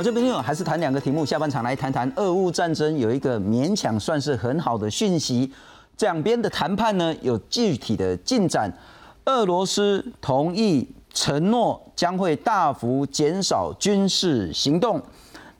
我这边有还是谈两个题目，下半场来谈谈俄乌战争有一个勉强算是很好的讯息，两边的谈判呢有具体的进展，俄罗斯同意承诺将会大幅减少军事行动。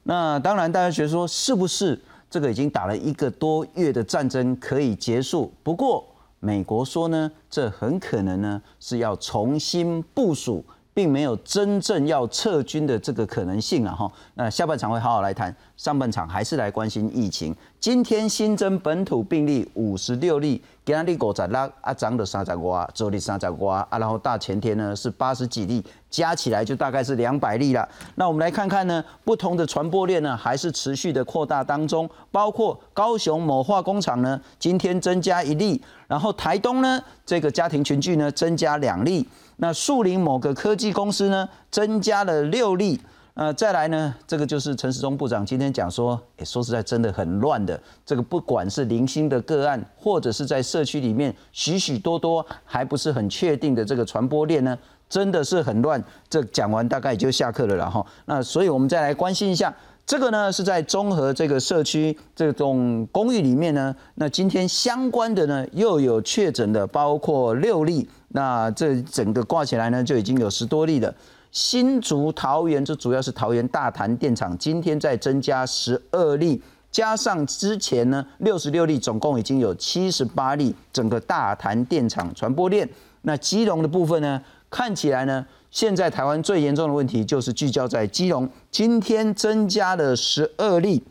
那当然，大家觉得说是不是这个已经打了一个多月的战争可以结束？不过美国说呢，这很可能呢是要重新部署。并没有真正要撤军的这个可能性了哈。那下半场会好好来谈，上半场还是来关心疫情。今天新增本土病例五十六例，今日五十六，啊涨的三十瓜，昨日三十瓜啊，然后大前天呢是八十几例，加起来就大概是两百例了。那我们来看看呢，不同的传播链呢还是持续的扩大当中，包括高雄某化工厂呢今天增加一例，然后台东呢这个家庭群聚呢增加两例。那树林某个科技公司呢，增加了六例。呃，再来呢，这个就是陈时中部长今天讲说，哎，说实在真的很乱的。这个不管是零星的个案，或者是在社区里面许许多多还不是很确定的这个传播链呢，真的是很乱。这讲完大概也就下课了了哈。那所以我们再来关心一下。这个呢是在综合这个社区这种公寓里面呢，那今天相关的呢又有确诊的，包括六例，那这整个挂起来呢就已经有十多例了。新竹、桃园，这主要是桃园大潭电厂，今天再增加十二例，加上之前呢六十六例，总共已经有七十八例，整个大潭电厂传播链。那基隆的部分呢，看起来呢。现在台湾最严重的问题就是聚焦在基隆，今天增加了十二例，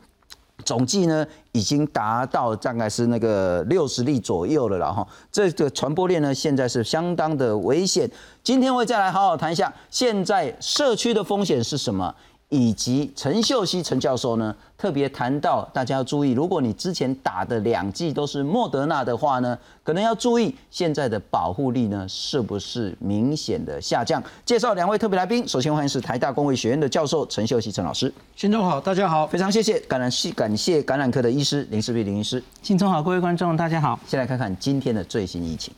总计呢已经达到大概是那个六十例左右了了哈。这个传播链呢现在是相当的危险。今天会再来好好谈一下，现在社区的风险是什么？以及陈秀熙陈教授呢，特别谈到大家要注意，如果你之前打的两剂都是莫德纳的话呢，可能要注意现在的保护力呢是不是明显的下降。介绍两位特别来宾，首先欢迎是台大公卫学院的教授陈秀熙陈老师。新中好，大家好，非常谢谢感染系感谢感染科的医师林世碧林医师。新中好，各位观众大家好。先来看看今天的最新疫情。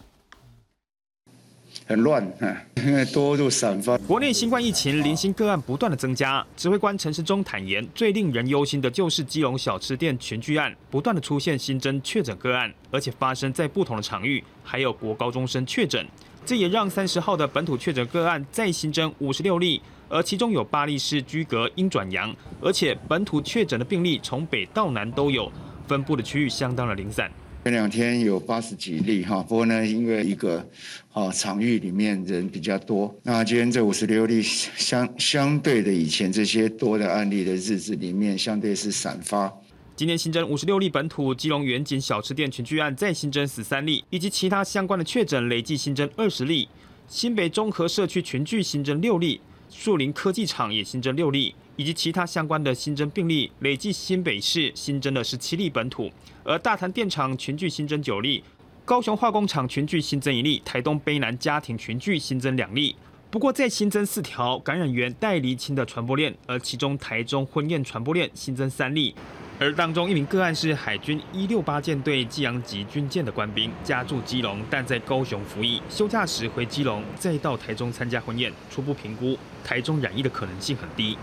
很乱啊，因 为多就散发。国内新冠疫情零星个案不断的增加，指挥官陈时中坦言，最令人忧心的就是基隆小吃店群聚案不断的出现新增确诊个案，而且发生在不同的场域，还有国高中生确诊，这也让三十号的本土确诊个案再新增五十六例，而其中有八例是居隔阴转阳，而且本土确诊的病例从北到南都有，分布的区域相当的零散。前两天有八十几例哈，不过呢，因为一个啊场域里面人比较多，那今天这五十六例相相对的以前这些多的案例的日子里面，相对是散发。今天新增五十六例本土基隆远景小吃店群聚案，再新增十三例，以及其他相关的确诊累计新增二十例。新北综合社区群聚新增六例，树林科技厂也新增六例。以及其他相关的新增病例，累计新北市新增的十七例本土，而大潭电厂群聚新增九例，高雄化工厂群聚新增一例，台东卑南家庭群聚新增两例。不过再新增四条感染源带离清的传播链，而其中台中婚宴传播链新增三例，而当中一名个案是海军一六八舰队济阳级军舰的官兵，家住基隆，但在高雄服役，休假时回基隆，再到台中参加婚宴，初步评估台中染疫的可能性很低。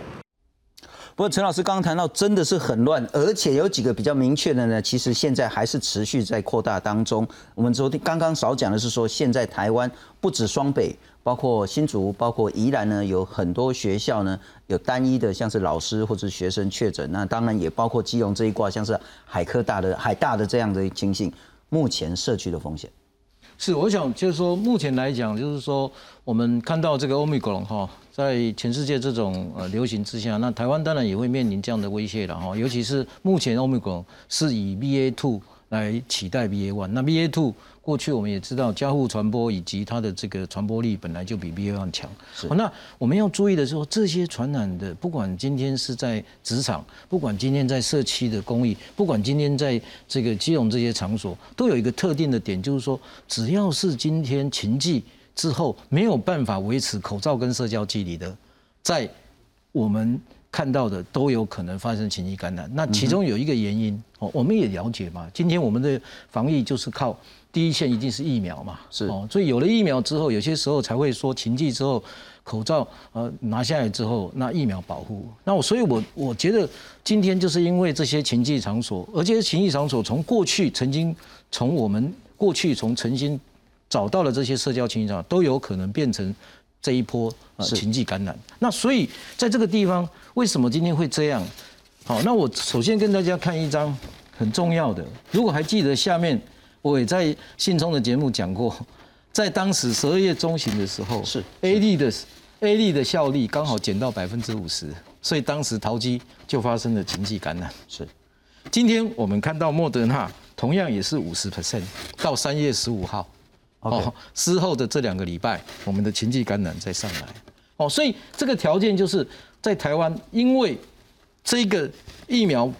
不过陈老师刚刚谈到，真的是很乱，而且有几个比较明确的呢，其实现在还是持续在扩大当中。我们昨天刚刚少讲的是说，现在台湾不止双北，包括新竹、包括宜兰呢，有很多学校呢有单一的，像是老师或者学生确诊。那当然也包括基隆这一挂，像是海科大的、海大的这样的情形。目前社区的风险是，我想就是说，目前来讲，就是说我们看到这个欧米伽哈。在全世界这种呃流行之下，那台湾当然也会面临这样的威胁了哈。尤其是目前欧米克隆是以 BA two 来取代 BA one。那 BA two 过去我们也知道交互传播以及它的这个传播力本来就比 BA one 强。是。那我们要注意的是说，这些传染的，不管今天是在职场，不管今天在社区的公益，不管今天在这个基隆这些场所，都有一个特定的点，就是说，只要是今天情境。之后没有办法维持口罩跟社交距离的，在我们看到的都有可能发生情疫感染。那其中有一个原因，哦，我们也了解嘛。今天我们的防疫就是靠第一线，一定是疫苗嘛。是哦，所以有了疫苗之后，有些时候才会说情迹之后。口罩呃拿下来之后，那疫苗保护。那我所以，我我觉得今天就是因为这些情境场所，而且情境场所从过去曾经从我们过去从曾经找到了这些社交情境场，都有可能变成这一波呃情境感染。那所以在这个地方，为什么今天会这样？好，那我首先跟大家看一张很重要的，如果还记得下面。我也在信中的节目讲过，在当时十二月中旬的时候，是 A 利的 A 利的效力刚好减到百分之五十，所以当时淘机就发生了经济感染。是，今天我们看到莫德纳同样也是五十 percent，到三月十五号，哦，之后的这两个礼拜，我们的情绪感染再上来，哦，所以这个条件就是在台湾，因为这个疫苗。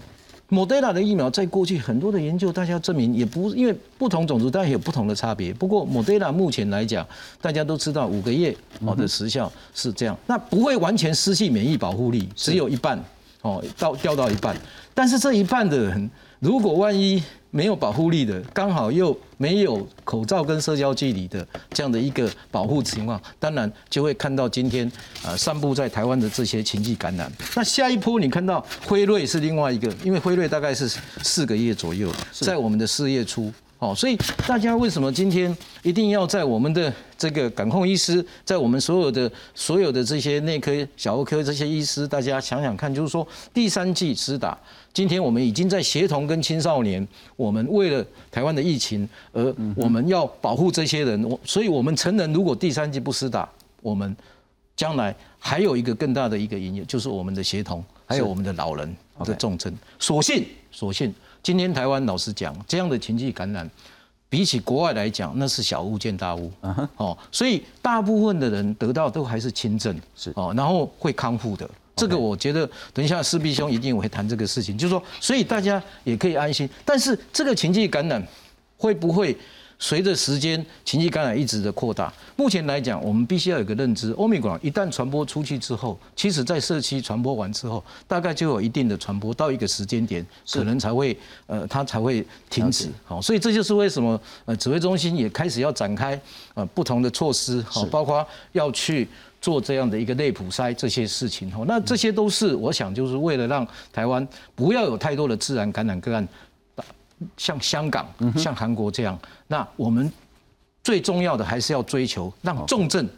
莫德纳的疫苗在过去很多的研究，大家证明也不因为不同种族，当然有不同的差别。不过莫德纳目前来讲，大家都知道五个月哦的时效是这样，那不会完全失去免疫保护力，只有一半哦，到掉到一半。但是这一半的人，如果万一没有保护力的，刚好又没有口罩跟社交距离的这样的一个保护情况，当然就会看到今天啊散布在台湾的这些情绪感染。那下一波你看到辉瑞是另外一个，因为辉瑞大概是四个月左右，在我们的四月初。哦，所以大家为什么今天一定要在我们的这个感控医师，在我们所有的所有的这些内科、小儿科这些医师，大家想想看，就是说第三季施打，今天我们已经在协同跟青少年，我们为了台湾的疫情，而我们要保护这些人，我所以我们成人如果第三季不施打，我们将来还有一个更大的一个影响，就是我们的协同，还有我们的老人的重症，所幸所幸。今天台湾老实讲，这样的情绪感染，比起国外来讲，那是小巫见大巫。哦，所以大部分的人得到都还是轻症，是哦，然后会康复的。这个我觉得，等一下四弟兄一定会谈这个事情，就是说，所以大家也可以安心。但是这个情绪感染会不会？随着时间，情绪感染一直的扩大。目前来讲，我们必须要有个认知：欧米伽一旦传播出去之后，其实在社区传播完之后，大概就有一定的传播，到一个时间点，可能才会呃，它才会停止。好，所以这就是为什么呃，指挥中心也开始要展开呃不同的措施，好，包括要去做这样的一个内普筛这些事情。好，那这些都是我想就是为了让台湾不要有太多的自然感染个案。像香港、像韩国这样，那我们最重要的还是要追求让重症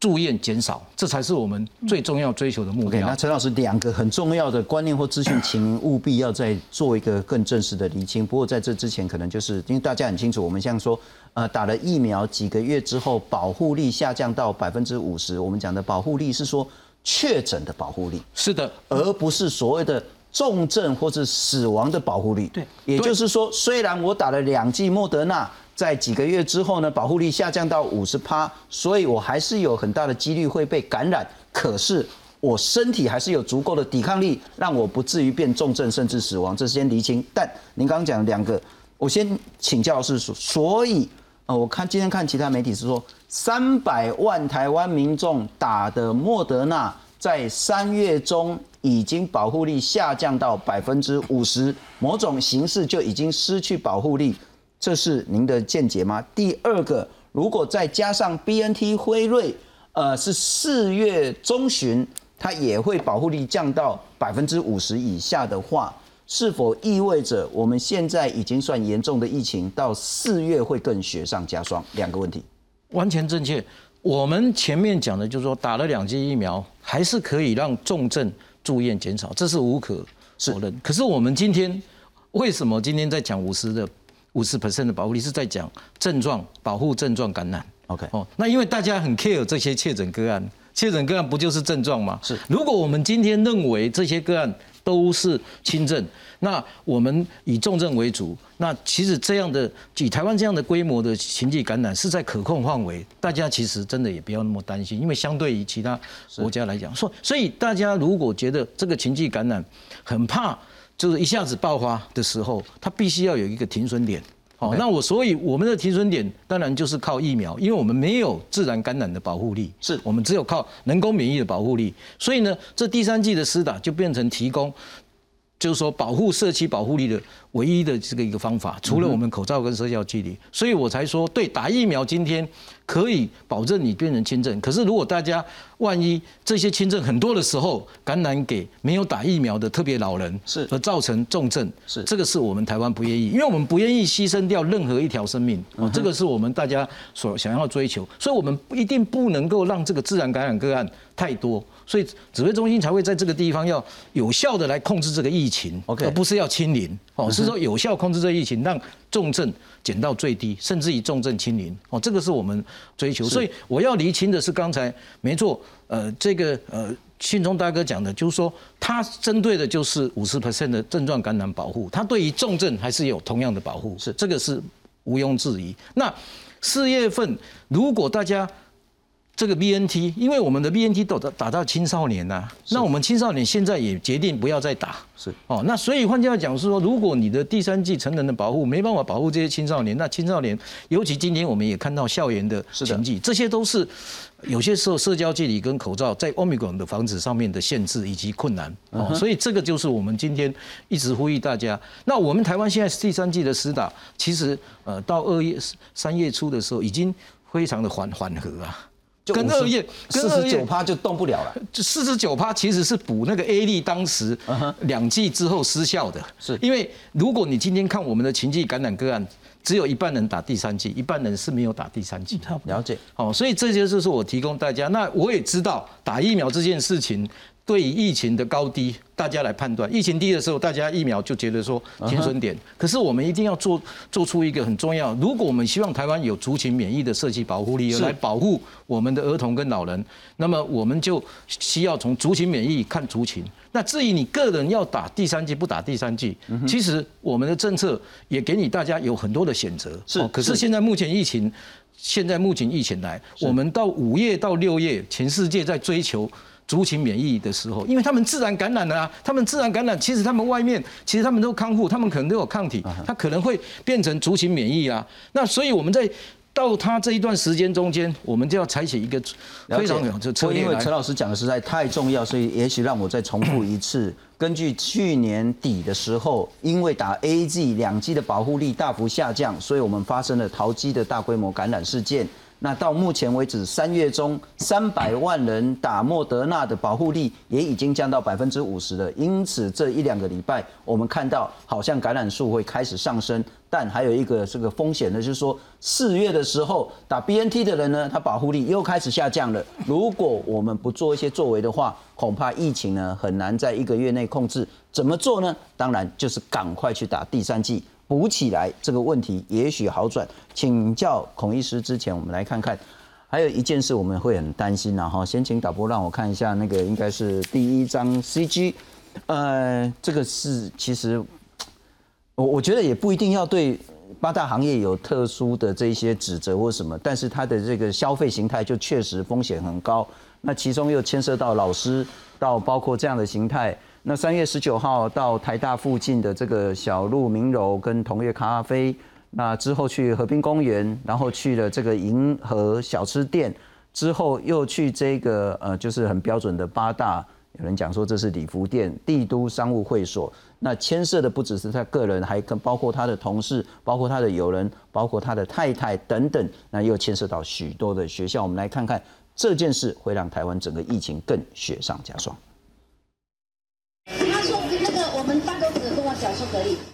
住院减少，这才是我们最重要追求的目标。那陈老师，两个很重要的观念或资讯，请您务必要再做一个更正式的厘清。不过在这之前，可能就是因为大家很清楚，我们像说，呃，打了疫苗几个月之后，保护力下降到百分之五十。我们讲的保护力是说确诊的保护力，是的，而不是所谓的。重症或者死亡的保护力，对，也就是说，虽然我打了两剂莫德纳，在几个月之后呢，保护力下降到五十趴，所以我还是有很大的几率会被感染，可是我身体还是有足够的抵抗力，让我不至于变重症甚至死亡，这先厘清。但您刚刚讲两个，我先请教是说，所以呃，我看今天看其他媒体是说，三百万台湾民众打的莫德纳。在三月中已经保护力下降到百分之五十，某种形式就已经失去保护力，这是您的见解吗？第二个，如果再加上 B N T 辉瑞，呃，是四月中旬它也会保护力降到百分之五十以下的话，是否意味着我们现在已经算严重的疫情，到四月会更雪上加霜？两个问题，完全正确。我们前面讲的，就是说打了两剂疫苗，还是可以让重症住院减少，这是无可否认。可是我们今天为什么今天在讲五十的五十 percent 的保护力，是在讲症状保护症状感染？OK，哦，那因为大家很 care 这些确诊个案，确诊个案不就是症状吗？是。如果我们今天认为这些个案都是轻症，那我们以重症为主。那其实这样的以台湾这样的规模的情绪感染是在可控范围，大家其实真的也不要那么担心，因为相对于其他国家来讲，所所以大家如果觉得这个情绪感染很怕，就是一下子爆发的时候，它必须要有一个停损点。好，那我所以我们的停损点当然就是靠疫苗，因为我们没有自然感染的保护力，是。我们只有靠人工免疫的保护力，所以呢，这第三季的施打就变成提供。就是说，保护社区保护力的唯一的这个一个方法，除了我们口罩跟社交距离，所以我才说，对打疫苗今天可以保证你变成轻症。可是如果大家万一这些轻症很多的时候，感染给没有打疫苗的特别老人，是。而造成重症，是。这个是我们台湾不愿意，因为我们不愿意牺牲掉任何一条生命，哦，这个是我们大家所想要追求，所以我们一定不能够让这个自然感染个案太多。所以指挥中心才会在这个地方要有效的来控制这个疫情，OK，而不是要清零。哦，是说有效控制这疫情，让重症减到最低，甚至于重症清零哦，这个是我们追求。所以我要厘清的是，刚才没错，呃，这个呃，信中大哥讲的，就是说他针对的就是五十 percent 的症状感染保护，他对于重症还是有同样的保护，是这个是毋庸置疑。那四月份如果大家这个 B N T，因为我们的 B N T 都打打到青少年呐，那我们青少年现在也决定不要再打，是。哦，那所以换句话讲是说，如果你的第三季成人的保护没办法保护这些青少年，那青少年，尤其今天我们也看到校园的情境，这些都是有些时候社交距离跟口罩在 Omicron 的防止上面的限制以及困难。哦，所以这个就是我们今天一直呼吁大家。那我们台湾现在第三季的施打，其实呃到二月三月初的时候已经非常的缓缓和啊。跟二月跟二月九趴就动不了了，就四十九趴其实是补那个 A 利当时两剂之后失效的，是因为如果你今天看我们的情绪感染个案，只有一半人打第三剂，一半人是没有打第三剂。了解，哦，所以这些就是我提供大家。那我也知道打疫苗这件事情。对于疫情的高低，大家来判断。疫情低的时候，大家疫苗就觉得说停损点。可是我们一定要做做出一个很重要。如果我们希望台湾有族群免疫的设计保护力，来保护我们的儿童跟老人，那么我们就需要从族群免疫看族群。那至于你个人要打第三剂不打第三剂，其实我们的政策也给你大家有很多的选择。是，可是现在目前疫情，现在目前疫情来，我们到五月到六月，全世界在追求。族群免疫的时候，因为他们自然感染了啊，他们自然感染，其实他们外面其实他们都康复，他们可能都有抗体，他可能会变成族群免疫啊。那所以我们在到他这一段时间中间，我们就要采取一个非常有策略。因为陈老师讲的实在太重要，所以也许让我再重复一次。根据去年底的时候，因为打 A G 两剂的保护力大幅下降，所以我们发生了淘机的大规模感染事件。那到目前为止，三月中三百万人打莫德纳的保护力也已经降到百分之五十了。因此这一两个礼拜，我们看到好像感染数会开始上升，但还有一个这个风险呢，就是说四月的时候打 BNT 的人呢，他保护力又开始下降了。如果我们不做一些作为的话，恐怕疫情呢很难在一个月内控制。怎么做呢？当然就是赶快去打第三剂。补起来这个问题也许好转。请教孔医师之前，我们来看看，还有一件事我们会很担心然后先请导播让我看一下那个，应该是第一张 CG。呃，这个是其实我我觉得也不一定要对八大行业有特殊的这些指责或什么，但是它的这个消费形态就确实风险很高。那其中又牵涉到老师，到包括这样的形态。那三月十九号到台大附近的这个小鹿明柔跟同月咖啡，那之后去河滨公园，然后去了这个银河小吃店，之后又去这个呃，就是很标准的八大，有人讲说这是礼服店、帝都商务会所。那牵涉的不只是他个人，还跟包括他的同事、包括他的友人、包括他的太太等等，那又牵涉到许多的学校。我们来看看这件事会让台湾整个疫情更雪上加霜。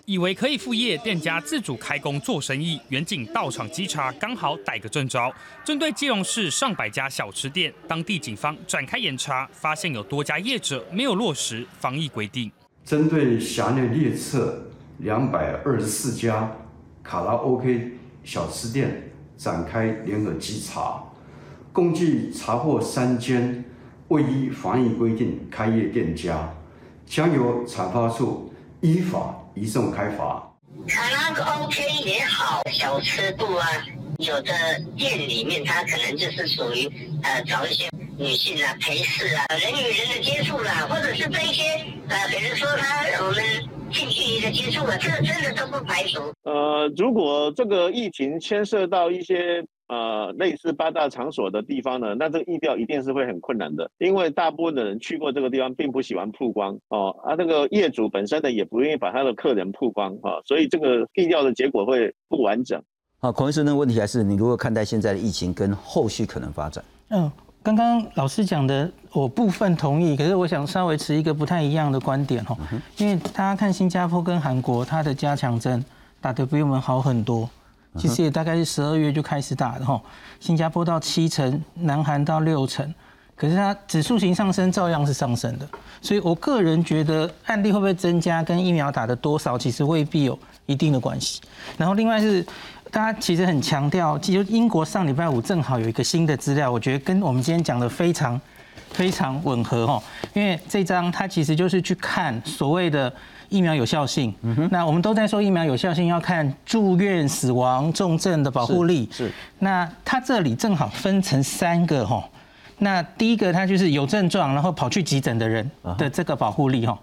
以为可以副业，店家自主开工做生意，远景到场稽查，刚好逮个正着。针对基隆市上百家小吃店，当地警方展开严查，发现有多家业者没有落实防疫规定。针对辖内列册两百二十四家卡拉 OK 小吃店展开联合稽查，共计查获三间未依防疫规定开业店家。将由产发处依法移送开罚。卡拉 OK 也好，小吃部啊，有的店里面它可能就是属于呃找一些女性啊陪侍啊，人与人的接触啦，或者是这一些呃，比如说他我们近距离的接触啊，这真的都不排除。呃，如果这个疫情牵涉到一些。呃类似八大场所的地方呢，那这个疫调一定是会很困难的，因为大部分的人去过这个地方，并不喜欢曝光哦，啊，那个业主本身呢也不愿意把他的客人曝光啊，所以这个疫调的结果会不完整。好，孔医生的问题还是你如何看待现在的疫情跟后续可能发展？嗯，刚刚老师讲的我部分同意，可是我想稍微持一个不太一样的观点哈，因为大家看新加坡跟韩国，它的加强针打得比我们好很多，其实也大概是十二月就开始打的哈，新加坡到七成，南韩到六成，可是它指数型上升照样是上升的，所以我个人觉得案例会不会增加，跟疫苗打的多少其实未必有一定的关系。然后另外是。大家其实很强调，其实英国上礼拜五正好有一个新的资料，我觉得跟我们今天讲的非常非常吻合哦。因为这张它其实就是去看所谓的疫苗有效性。那我们都在说疫苗有效性要看住院、死亡、重症的保护力。是。那它这里正好分成三个哈。那第一个它就是有症状然后跑去急诊的人的这个保护力哈。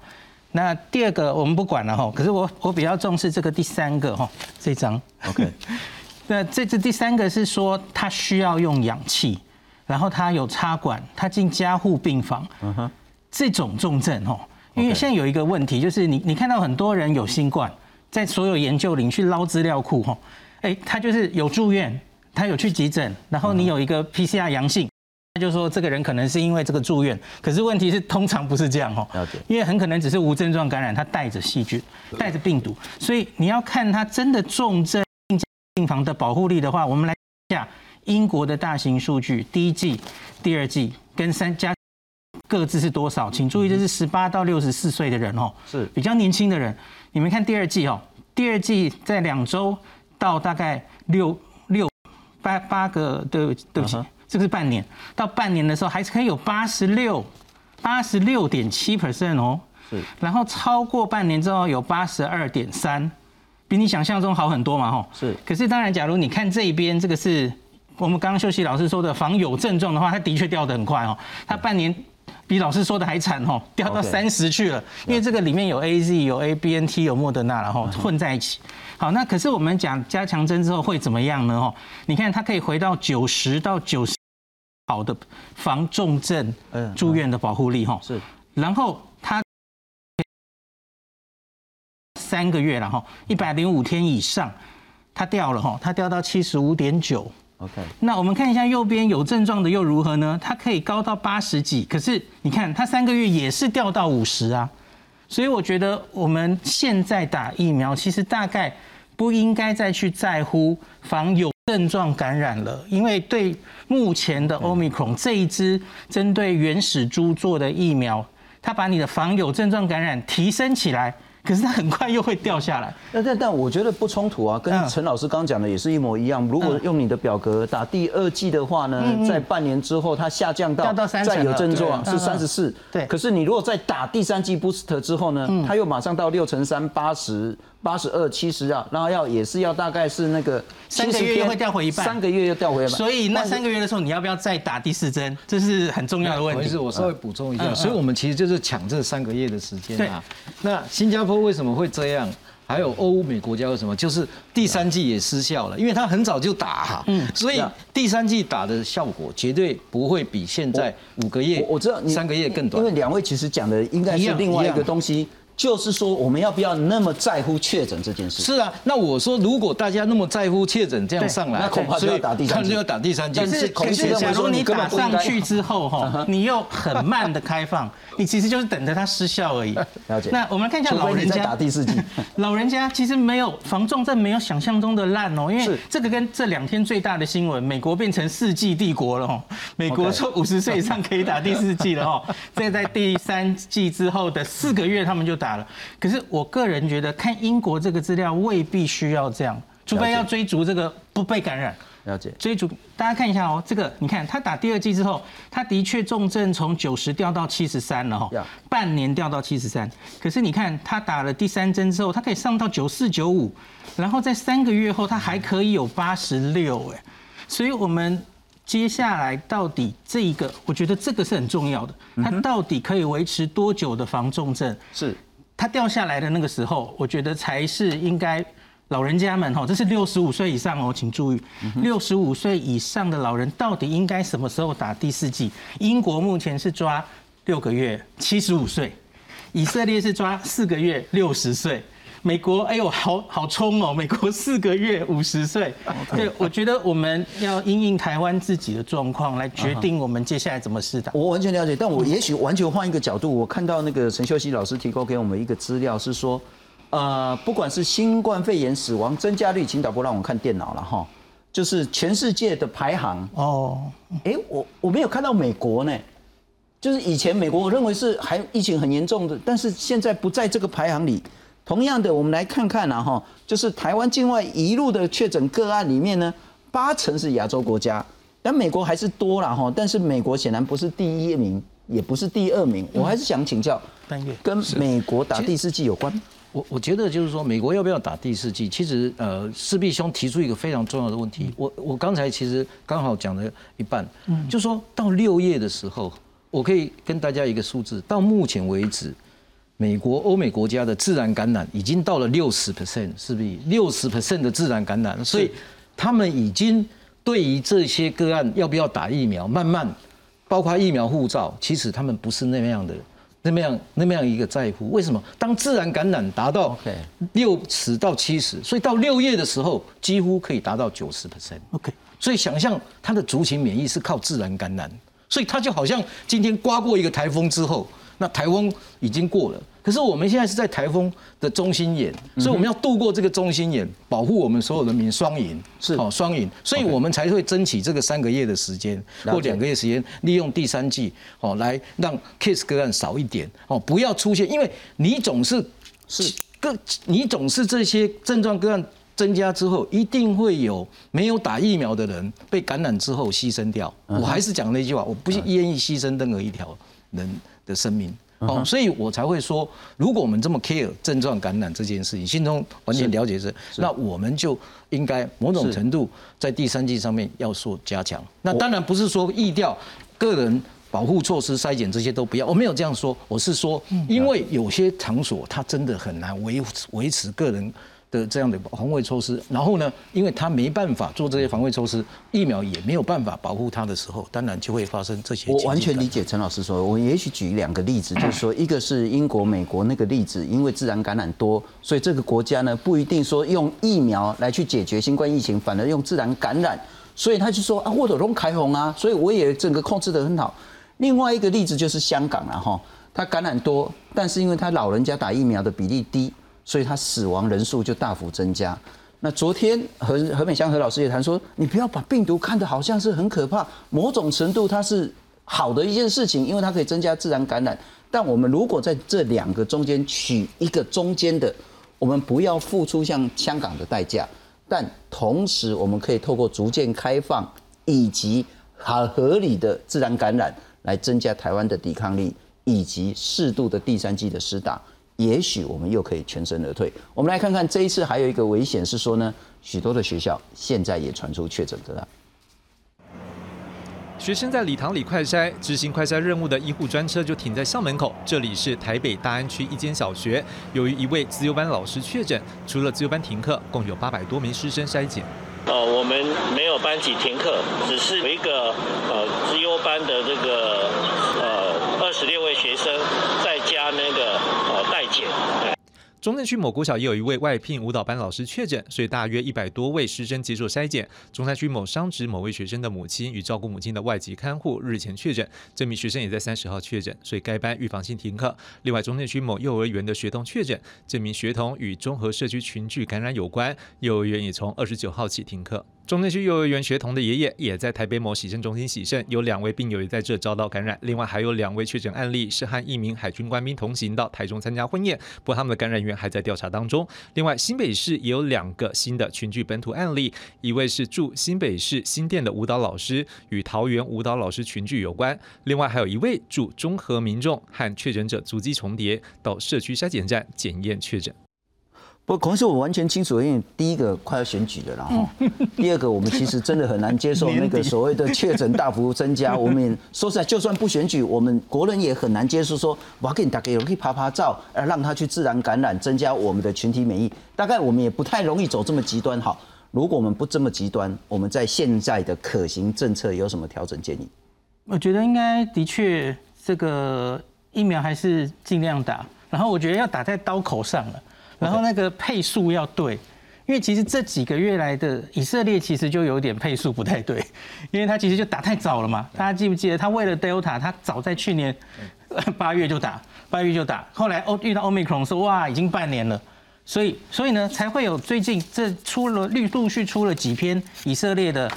那第二个我们不管了哈，可是我我比较重视这个第三个哈，这张 OK。那这这第三个是说他需要用氧气，然后他有插管，他进加护病房，嗯哼，这种重症哈，因为现在有一个问题就是你你看到很多人有新冠，在所有研究里去捞资料库哈，哎，他就是有住院，他有去急诊，然后你有一个 PCR 阳性。就说这个人可能是因为这个住院，可是问题是通常不是这样哦，因为很可能只是无症状感染，他带着细菌，带着病毒，所以你要看他真的重症病房的保护力的话，我们来看下英国的大型数据，第一季、第二季跟三加各自是多少？请注意，这是十八到六十四岁的人哦，是比较年轻的人。你们看第二季哦，第二季在两周到大概六六八八个，对对不起。这个是半年，到半年的时候还是可以有八十六，八十六点七 percent 哦，是，然后超过半年之后有八十二点三，比你想象中好很多嘛吼，是，可是当然，假如你看这一边，这个是我们刚刚休息老师说的防有症状的话，它的确掉得很快哦，它半年比老师说的还惨哦，掉到三十去了，因为这个里面有 A Z 有 A B N T 有莫德纳然后混在一起。好，那可是我们讲加强针之后会怎么样呢？哦，你看它可以回到九十到九十。好的防重症住院的保护力哈是，然后它三个月了哈，一百零五天以上，它掉了哈，它掉到七十五点九。OK，那我们看一下右边有症状的又如何呢？它可以高到八十几，可是你看它三个月也是掉到五十啊，所以我觉得我们现在打疫苗，其实大概不应该再去在乎防有。症状感染了，因为对目前的 Omicron 这一支针对原始猪做的疫苗，它把你的防有症状感染提升起来。可是它很快又会掉下来。那但但我觉得不冲突啊，跟陈老师刚讲的也是一模一样。如果用你的表格打第二季的话呢，在半年之后它下降到再有症状是三十四。对。可是你如果再打第三季 boost 之后呢，它又马上到六乘三八十八十二七十啊，然后要也是要大概是那个三个月又会掉回一半，三个月又掉回一半。所以那三个月的时候，你要不要再打第四针？这是很重要的问题。我稍微补充一下，所以我们其实就是抢这三个月的时间啊。那新加坡。为什么会这样？还有欧美国家为什么？就是第三季也失效了，因为他很早就打，嗯，所以第三季打的效果绝对不会比现在五个月，我知道三个月更短。因为两位其实讲的应该是另外一个东西。就是说，我们要不要那么在乎确诊这件事？是啊，那我说，如果大家那么在乎确诊这样上来，那恐怕就要打第三，就要打第三剂。但是，可是，假如你打上去之后，哈，你又很慢的开放，你其实就是等着它失效而已。了解。那我们看一下老人家打第四剂，老人家其实没有防重症，没有想象中的烂哦。因为这个跟这两天最大的新闻，美国变成四剂帝国了哦。美国说五十岁以上可以打第四剂了哈。这在第三季之后的四个月，他们就打了。可是。我个人觉得看英国这个资料未必需要这样，除非要追逐这个不被感染。了解。追逐，大家看一下哦，这个你看他打第二剂之后，他的确重症从九十掉到七十三了哈，半年掉到七十三。可是你看他打了第三针之后，他可以上到九四九五，然后在三个月后他还可以有八十六哎，所以我们接下来到底这一个，我觉得这个是很重要的，它到底可以维持多久的防重症？是。它掉下来的那个时候，我觉得才是应该老人家们哈，这是六十五岁以上哦，请注意，六十五岁以上的老人到底应该什么时候打第四剂？英国目前是抓六个月，七十五岁；以色列是抓四个月，六十岁。美国，哎呦，好好冲哦！美国四个月五十岁，对，我觉得我们要因应台湾自己的状况来决定我们接下来怎么试打。我完全了解，但我也许完全换一个角度，我看到那个陈秀熙老师提供给我们一个资料是说，呃，不管是新冠肺炎死亡增加率，请导播让我看电脑了哈，就是全世界的排行哦，哎，我我没有看到美国呢，就是以前美国我认为是还疫情很严重的，但是现在不在这个排行里。同样的，我们来看看啊，哈，就是台湾境外一路的确诊个案里面呢，八成是亚洲国家，但美国还是多了哈。但是美国显然不是第一名，也不是第二名。我还是想请教，跟美国打第四季有关？我我觉得就是说，美国要不要打第四季？其实呃，四必兄提出一个非常重要的问题。我我刚才其实刚好讲了一半，嗯，就说到六月的时候，我可以跟大家一个数字，到目前为止。美国、欧美国家的自然感染已经到了六十 percent，是不是六十 percent 的自然感染？所以他们已经对于这些个案要不要打疫苗，慢慢包括疫苗护照，其实他们不是那么样的、那么样、那么样一个在乎。为什么？当自然感染达到六十到七十，所以到六月的时候，几乎可以达到九十 percent。OK，所以想象他的族群免疫是靠自然感染，所以他就好像今天刮过一个台风之后。那台风已经过了，可是我们现在是在台风的中心眼，所以我们要度过这个中心眼，保护我们所有人民双赢，是。哦双赢，所以我们才会争取这个三个月的时间或两个月时间，利用第三季哦来让 case 个案少一点哦，不要出现，因为你总是是。个你总是这些症状个案增加之后，一定会有没有打疫苗的人被感染之后牺牲掉。我还是讲那句话，我不愿意牺牲任何一条人。的生命哦，所以我才会说，如果我们这么 care 症状感染这件事情，心中完全了解是，那我们就应该某种程度在第三季上面要做加强。那当然不是说意调个人保护措施、筛检这些都不要，我没有这样说，我是说，因为有些场所它真的很难维维持个人。的这样的防卫措施，然后呢，因为他没办法做这些防卫措施，疫苗也没有办法保护他的时候，当然就会发生这些。我完全理解陈老师说，我也许举两个例子，就是说，一个是英国、美国那个例子，因为自然感染多，所以这个国家呢不一定说用疫苗来去解决新冠疫情，反而用自然感染，所以他就说啊，我者用开红啊，所以我也整个控制得很好。另外一个例子就是香港了哈，他感染多，但是因为他老人家打疫苗的比例低。所以他死亡人数就大幅增加。那昨天何何美香何老师也谈说，你不要把病毒看得好像是很可怕，某种程度它是好的一件事情，因为它可以增加自然感染。但我们如果在这两个中间取一个中间的，我们不要付出像香港的代价，但同时我们可以透过逐渐开放以及很合理的自然感染来增加台湾的抵抗力，以及适度的第三季的施打。也许我们又可以全身而退。我们来看看这一次还有一个危险是说呢，许多的学校现在也传出确诊的了。学生在礼堂里快筛，执行快筛任务的医护专车就停在校门口。这里是台北大安区一间小学，由于一位自由班老师确诊，除了自由班停课，共有八百多名师生筛检。呃，我们没有班级停课，只是有一个呃自由班的这个呃二十六位学生。中正区某国小也有一位外聘舞蹈班老师确诊，所以大约一百多位师生接受筛检。中山区某商职某位学生的母亲与照顾母亲的外籍看护日前确诊，这名学生也在三十号确诊，所以该班预防性停课。另外，中正区某幼儿园的学童确诊，这名学童与综合社区群聚感染有关，幼儿园也从二十九号起停课。中正区幼儿园学童的爷爷也在台北某洗肾中心洗肾，有两位病友也在这遭到感染。另外还有两位确诊案例是和一名海军官兵同行到台中参加婚宴，不过他们的感染源还在调查当中。另外新北市也有两个新的群聚本土案例，一位是驻新北市新店的舞蹈老师，与桃园舞蹈老师群聚有关。另外还有一位驻中和民众和确诊者足迹重叠，到社区筛检站检验确诊。不，可能是我完全清楚，因为第一个快要选举了，然后 第二个我们其实真的很难接受那个所谓的确诊大幅增加。我们说实在，就算不选举，我们国人也很难接受说，我要给你打给可以拍拍照，而让他去自然感染，增加我们的群体免疫。大概我们也不太容易走这么极端。好，如果我们不这么极端，我们在现在的可行政策有什么调整建议？我觉得应该的确，这个疫苗还是尽量打，然后我觉得要打在刀口上了。然后那个配速要对，因为其实这几个月来的以色列其实就有点配速不太对，因为他其实就打太早了嘛。大家记不记得他为了 Delta，他早在去年八月就打，八月就打，后来欧遇到 Omicron 说哇已经半年了，所以所以呢才会有最近这出了陆陆续出了几篇以色列的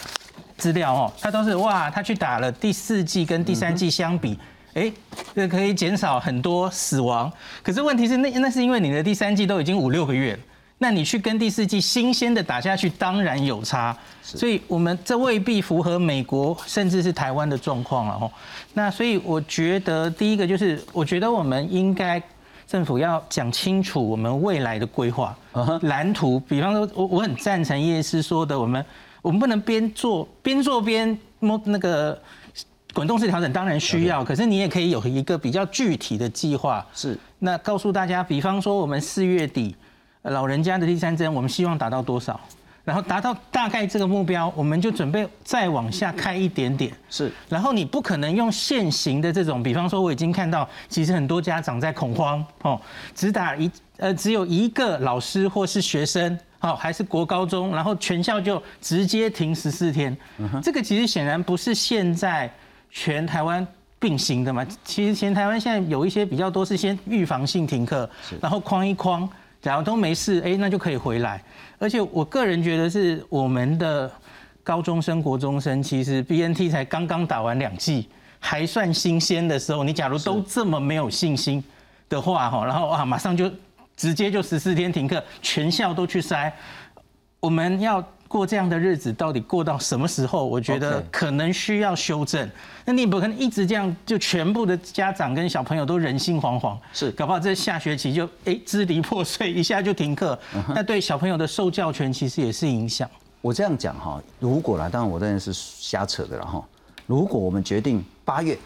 资料哦，他都是哇他去打了第四季跟第三季相比。哎，这可以减少很多死亡。可是问题是，那那是因为你的第三季都已经五六个月了，那你去跟第四季新鲜的打下去，当然有差。所以，我们这未必符合美国甚至是台湾的状况了哦。那所以，我觉得第一个就是，我觉得我们应该政府要讲清楚我们未来的规划蓝图。比方说，我我很赞成叶师说的，我们我们不能边做边做边摸那个。滚动式调整当然需要，可是你也可以有一个比较具体的计划。是，那告诉大家，比方说我们四月底老人家的第三针，我们希望达到多少？然后达到大概这个目标，我们就准备再往下开一点点。是，然后你不可能用现行的这种，比方说我已经看到，其实很多家长在恐慌哦，只打一呃只有一个老师或是学生，哦还是国高中，然后全校就直接停十四天。这个其实显然不是现在。全台湾并行的嘛，其实全台湾现在有一些比较多是先预防性停课，然后框一框，假如都没事，哎，那就可以回来。而且我个人觉得是我们的高中生、国中生，其实 B N T 才刚刚打完两剂，还算新鲜的时候，你假如都这么没有信心的话，哈，然后啊，马上就直接就十四天停课，全校都去筛，我们要。过这样的日子到底过到什么时候？我觉得可能需要修正。那你不可能一直这样，就全部的家长跟小朋友都人心惶惶。是，搞不好这下学期就哎支离破碎，一下就停课。那对小朋友的受教权其实也是影响。我这样讲哈，如果啦，当然我当然是瞎扯的了哈。如果我们决定八月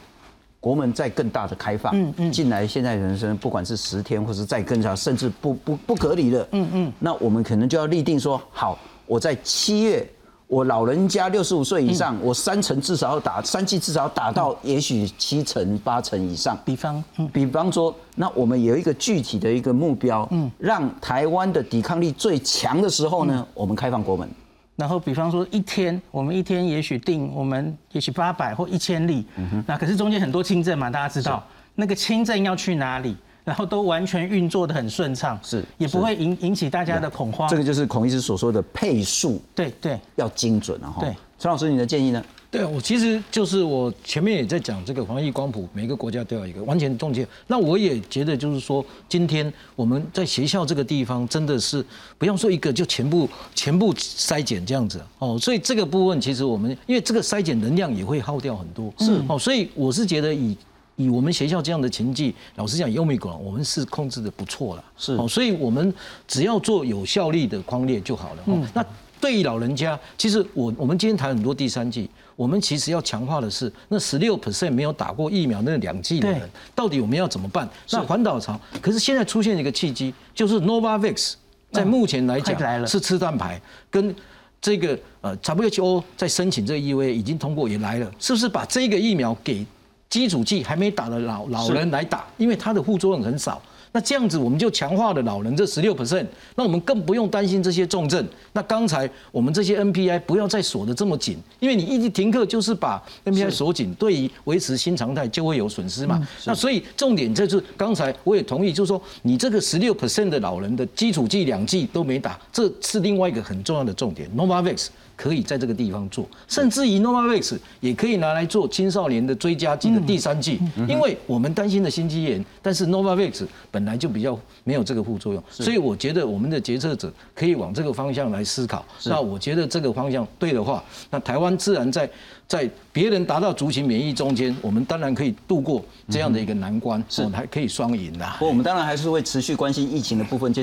国门再更大的开放，嗯嗯，进来现在人生不管是十天或是再更长，甚至不不不隔离了，嗯嗯，那我们可能就要立定说好。我在七月，我老人家六十五岁以上，我三成至少要打三剂，至少打到也许七成八成以上。比方，比方说，那我们有一个具体的一个目标，嗯，让台湾的抵抗力最强的时候呢，我们开放国门。然后，比方说一天，我们一天也许定我们也许八百或一千例，那可是中间很多轻症嘛，大家知道，那个轻症要去哪里？然后都完全运作的很顺畅，是也不会引引起大家的恐慌。这个就是孔医师所说的配速，对对，要精准啊！哈。对，陈老师，你的建议呢？对，我其实就是我前面也在讲这个防疫光谱，每个国家都要一个完全冻结。那我也觉得就是说，今天我们在学校这个地方真的是不用说一个就全部全部筛检这样子哦。所以这个部分其实我们因为这个筛检能量也会耗掉很多，是哦。所以我是觉得以。以我们学校这样的情境，老实讲，欧米伽我们是控制的不错了，是哦，所以我们只要做有效率的框列就好了。嗯，那对于老人家，其实我我们今天谈很多第三季，我们其实要强化的是那十六 percent 没有打过疫苗那两剂的人，到底我们要怎么办？那环岛潮，可是现在出现一个契机，就是 Novavax 在目前来讲是吃蛋牌，跟这个呃 WHO 在申请这个 EUA 已经通过也来了，是不是把这个疫苗给？基础剂还没打的老老人来打，因为它的副作用很少。那这样子我们就强化了老人这十六 percent，那我们更不用担心这些重症。那刚才我们这些 NPI 不要再锁得这么紧，因为你一直停课就是把 NPI 锁紧，对于维持新常态就会有损失嘛。那所以重点就是刚才我也同意，就是说你这个十六 percent 的老人的基础剂两剂都没打，这是另外一个很重要的重点。Novavax。可以在这个地方做，甚至于 Novavax 也可以拿来做青少年的追加剂的第三剂，因为我们担心的心肌炎，但是 Novavax 本来就比较没有这个副作用，所以我觉得我们的决策者可以往这个方向来思考。那我觉得这个方向对的话，那台湾自然在在别人达到族群免疫中间，我们当然可以度过这样的一个难关，是还可以双赢的。不过我们当然还是会持续关心疫情的部分。